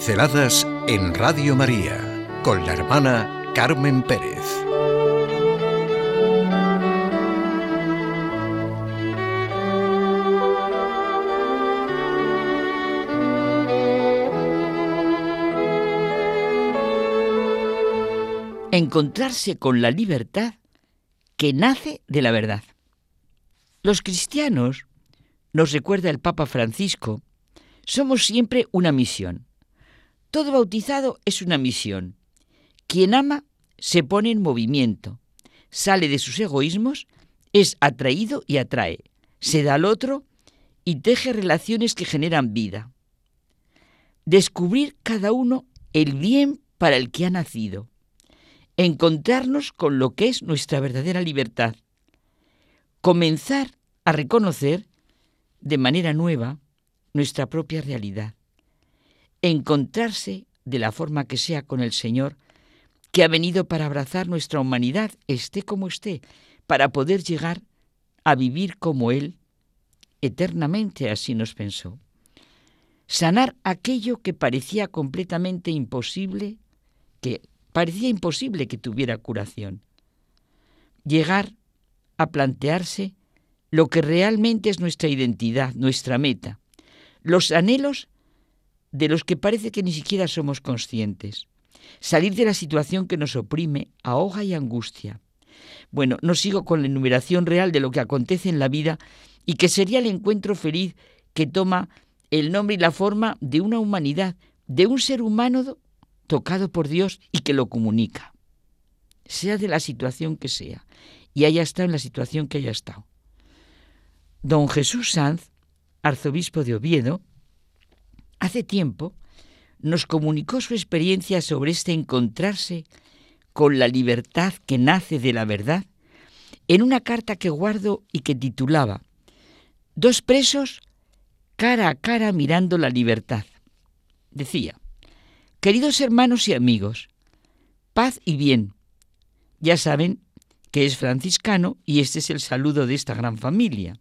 Pinceladas en Radio María con la hermana Carmen Pérez. Encontrarse con la libertad que nace de la verdad. Los cristianos, nos recuerda el Papa Francisco, somos siempre una misión. Todo bautizado es una misión. Quien ama se pone en movimiento, sale de sus egoísmos, es atraído y atrae, se da al otro y teje relaciones que generan vida. Descubrir cada uno el bien para el que ha nacido, encontrarnos con lo que es nuestra verdadera libertad, comenzar a reconocer de manera nueva nuestra propia realidad, encontrarse de la forma que sea con el Señor, que ha venido para abrazar nuestra humanidad, esté como esté, para poder llegar a vivir como Él eternamente, así nos pensó. Sanar aquello que parecía completamente imposible, que parecía imposible que tuviera curación. Llegar a plantearse lo que realmente es nuestra identidad, nuestra meta, los anhelos de los que parece que ni siquiera somos conscientes. Salir de la situación que nos oprime, ahoga y angustia. Bueno, no sigo con la enumeración real de lo que acontece en la vida y que sería el encuentro feliz que toma el nombre y la forma de una humanidad, de un ser humano tocado por Dios y que lo comunica, sea de la situación que sea, y haya estado en la situación que haya estado. Don Jesús Sanz, arzobispo de Oviedo, hace tiempo nos comunicó su experiencia sobre este encontrarse con la libertad que nace de la verdad en una carta que guardo y que titulaba Dos presos cara a cara mirando la libertad. Decía, Queridos hermanos y amigos, paz y bien. Ya saben que es franciscano y este es el saludo de esta gran familia.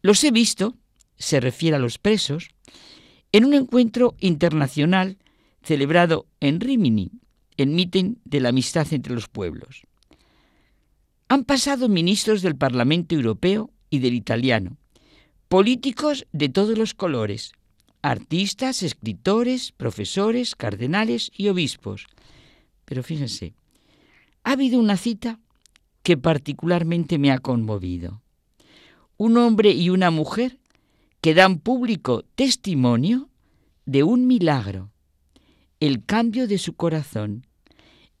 Los he visto, se refiere a los presos, en un encuentro internacional celebrado en Rimini, el mitin de la amistad entre los pueblos. Han pasado ministros del Parlamento Europeo y del italiano, políticos de todos los colores, artistas, escritores, profesores, cardenales y obispos. Pero fíjense, ha habido una cita que particularmente me ha conmovido. Un hombre y una mujer que dan público testimonio de un milagro, el cambio de su corazón,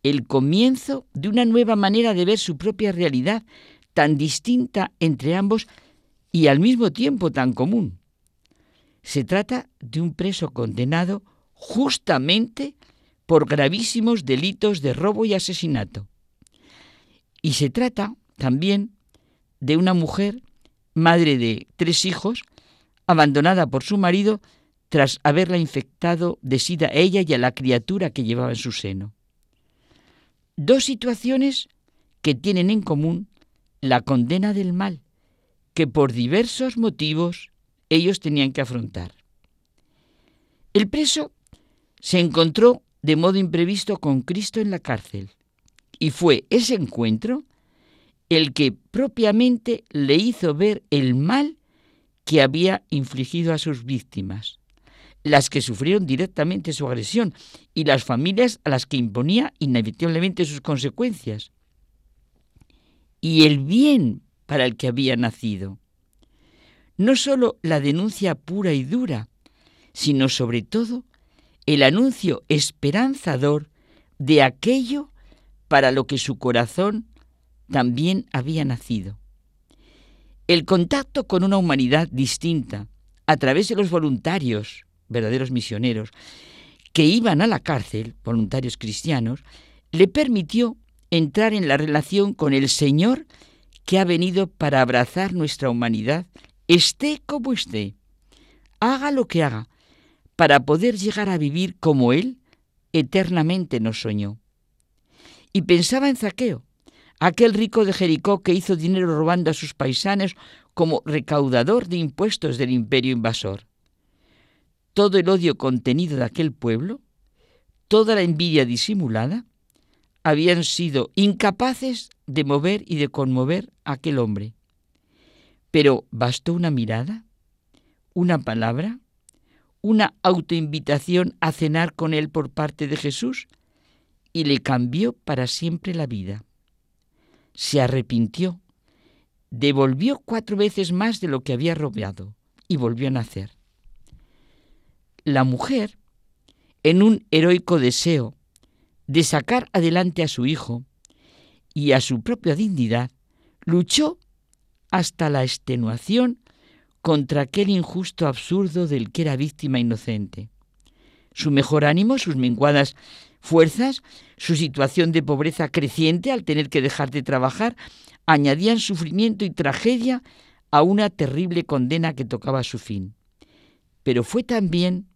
el comienzo de una nueva manera de ver su propia realidad, tan distinta entre ambos y al mismo tiempo tan común. Se trata de un preso condenado justamente por gravísimos delitos de robo y asesinato. Y se trata también de una mujer, madre de tres hijos, abandonada por su marido tras haberla infectado de sida a ella y a la criatura que llevaba en su seno. Dos situaciones que tienen en común la condena del mal, que por diversos motivos ellos tenían que afrontar. El preso se encontró de modo imprevisto con Cristo en la cárcel y fue ese encuentro el que propiamente le hizo ver el mal que había infligido a sus víctimas, las que sufrieron directamente su agresión y las familias a las que imponía inevitablemente sus consecuencias, y el bien para el que había nacido no sólo la denuncia pura y dura, sino sobre todo el anuncio esperanzador de aquello para lo que su corazón también había nacido. El contacto con una humanidad distinta, a través de los voluntarios, verdaderos misioneros, que iban a la cárcel, voluntarios cristianos, le permitió entrar en la relación con el Señor que ha venido para abrazar nuestra humanidad esté como esté, haga lo que haga, para poder llegar a vivir como Él eternamente nos soñó. Y pensaba en Zaqueo, aquel rico de Jericó que hizo dinero robando a sus paisanos como recaudador de impuestos del imperio invasor. todo el odio contenido de aquel pueblo, toda la envidia disimulada, habían sido incapaces de mover y de conmover a aquel hombre. Pero bastó una mirada, una palabra, una autoinvitación a cenar con él por parte de Jesús y le cambió para siempre la vida. Se arrepintió, devolvió cuatro veces más de lo que había robado y volvió a nacer. La mujer, en un heroico deseo de sacar adelante a su hijo y a su propia dignidad, luchó hasta la extenuación contra aquel injusto absurdo del que era víctima inocente. Su mejor ánimo, sus menguadas fuerzas, su situación de pobreza creciente al tener que dejar de trabajar, añadían sufrimiento y tragedia a una terrible condena que tocaba su fin. Pero fue también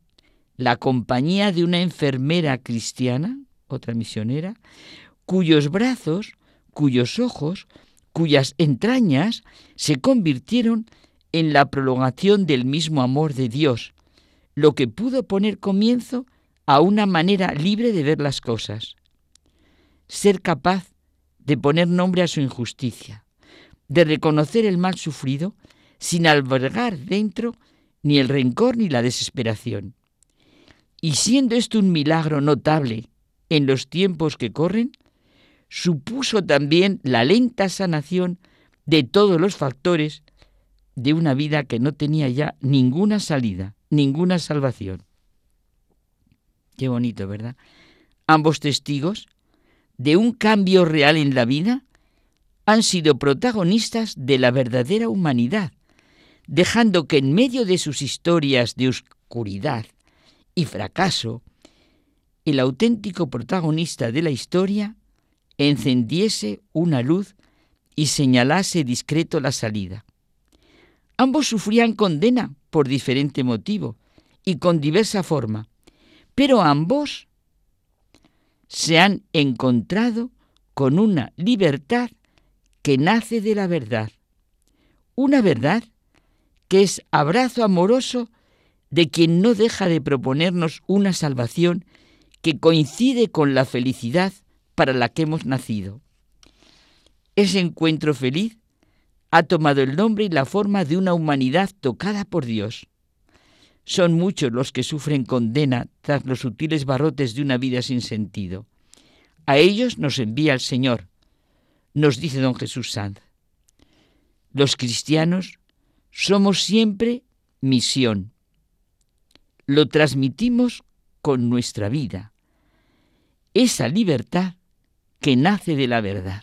la compañía de una enfermera cristiana, otra misionera, cuyos brazos, cuyos ojos, cuyas entrañas se convirtieron en la prolongación del mismo amor de Dios, lo que pudo poner comienzo a una manera libre de ver las cosas. Ser capaz de poner nombre a su injusticia, de reconocer el mal sufrido sin albergar dentro ni el rencor ni la desesperación. Y siendo esto un milagro notable en los tiempos que corren, supuso también la lenta sanación de todos los factores de una vida que no tenía ya ninguna salida, ninguna salvación. Qué bonito, ¿verdad? Ambos testigos de un cambio real en la vida han sido protagonistas de la verdadera humanidad, dejando que en medio de sus historias de oscuridad y fracaso, el auténtico protagonista de la historia encendiese una luz y señalase discreto la salida. Ambos sufrían condena por diferente motivo y con diversa forma, pero ambos se han encontrado con una libertad que nace de la verdad, una verdad que es abrazo amoroso de quien no deja de proponernos una salvación que coincide con la felicidad para la que hemos nacido. Ese encuentro feliz ha tomado el nombre y la forma de una humanidad tocada por Dios. Son muchos los que sufren condena tras los sutiles barrotes de una vida sin sentido. A ellos nos envía el Señor, nos dice don Jesús Sanz. Los cristianos somos siempre misión. Lo transmitimos con nuestra vida. Esa libertad que nace de la verdad.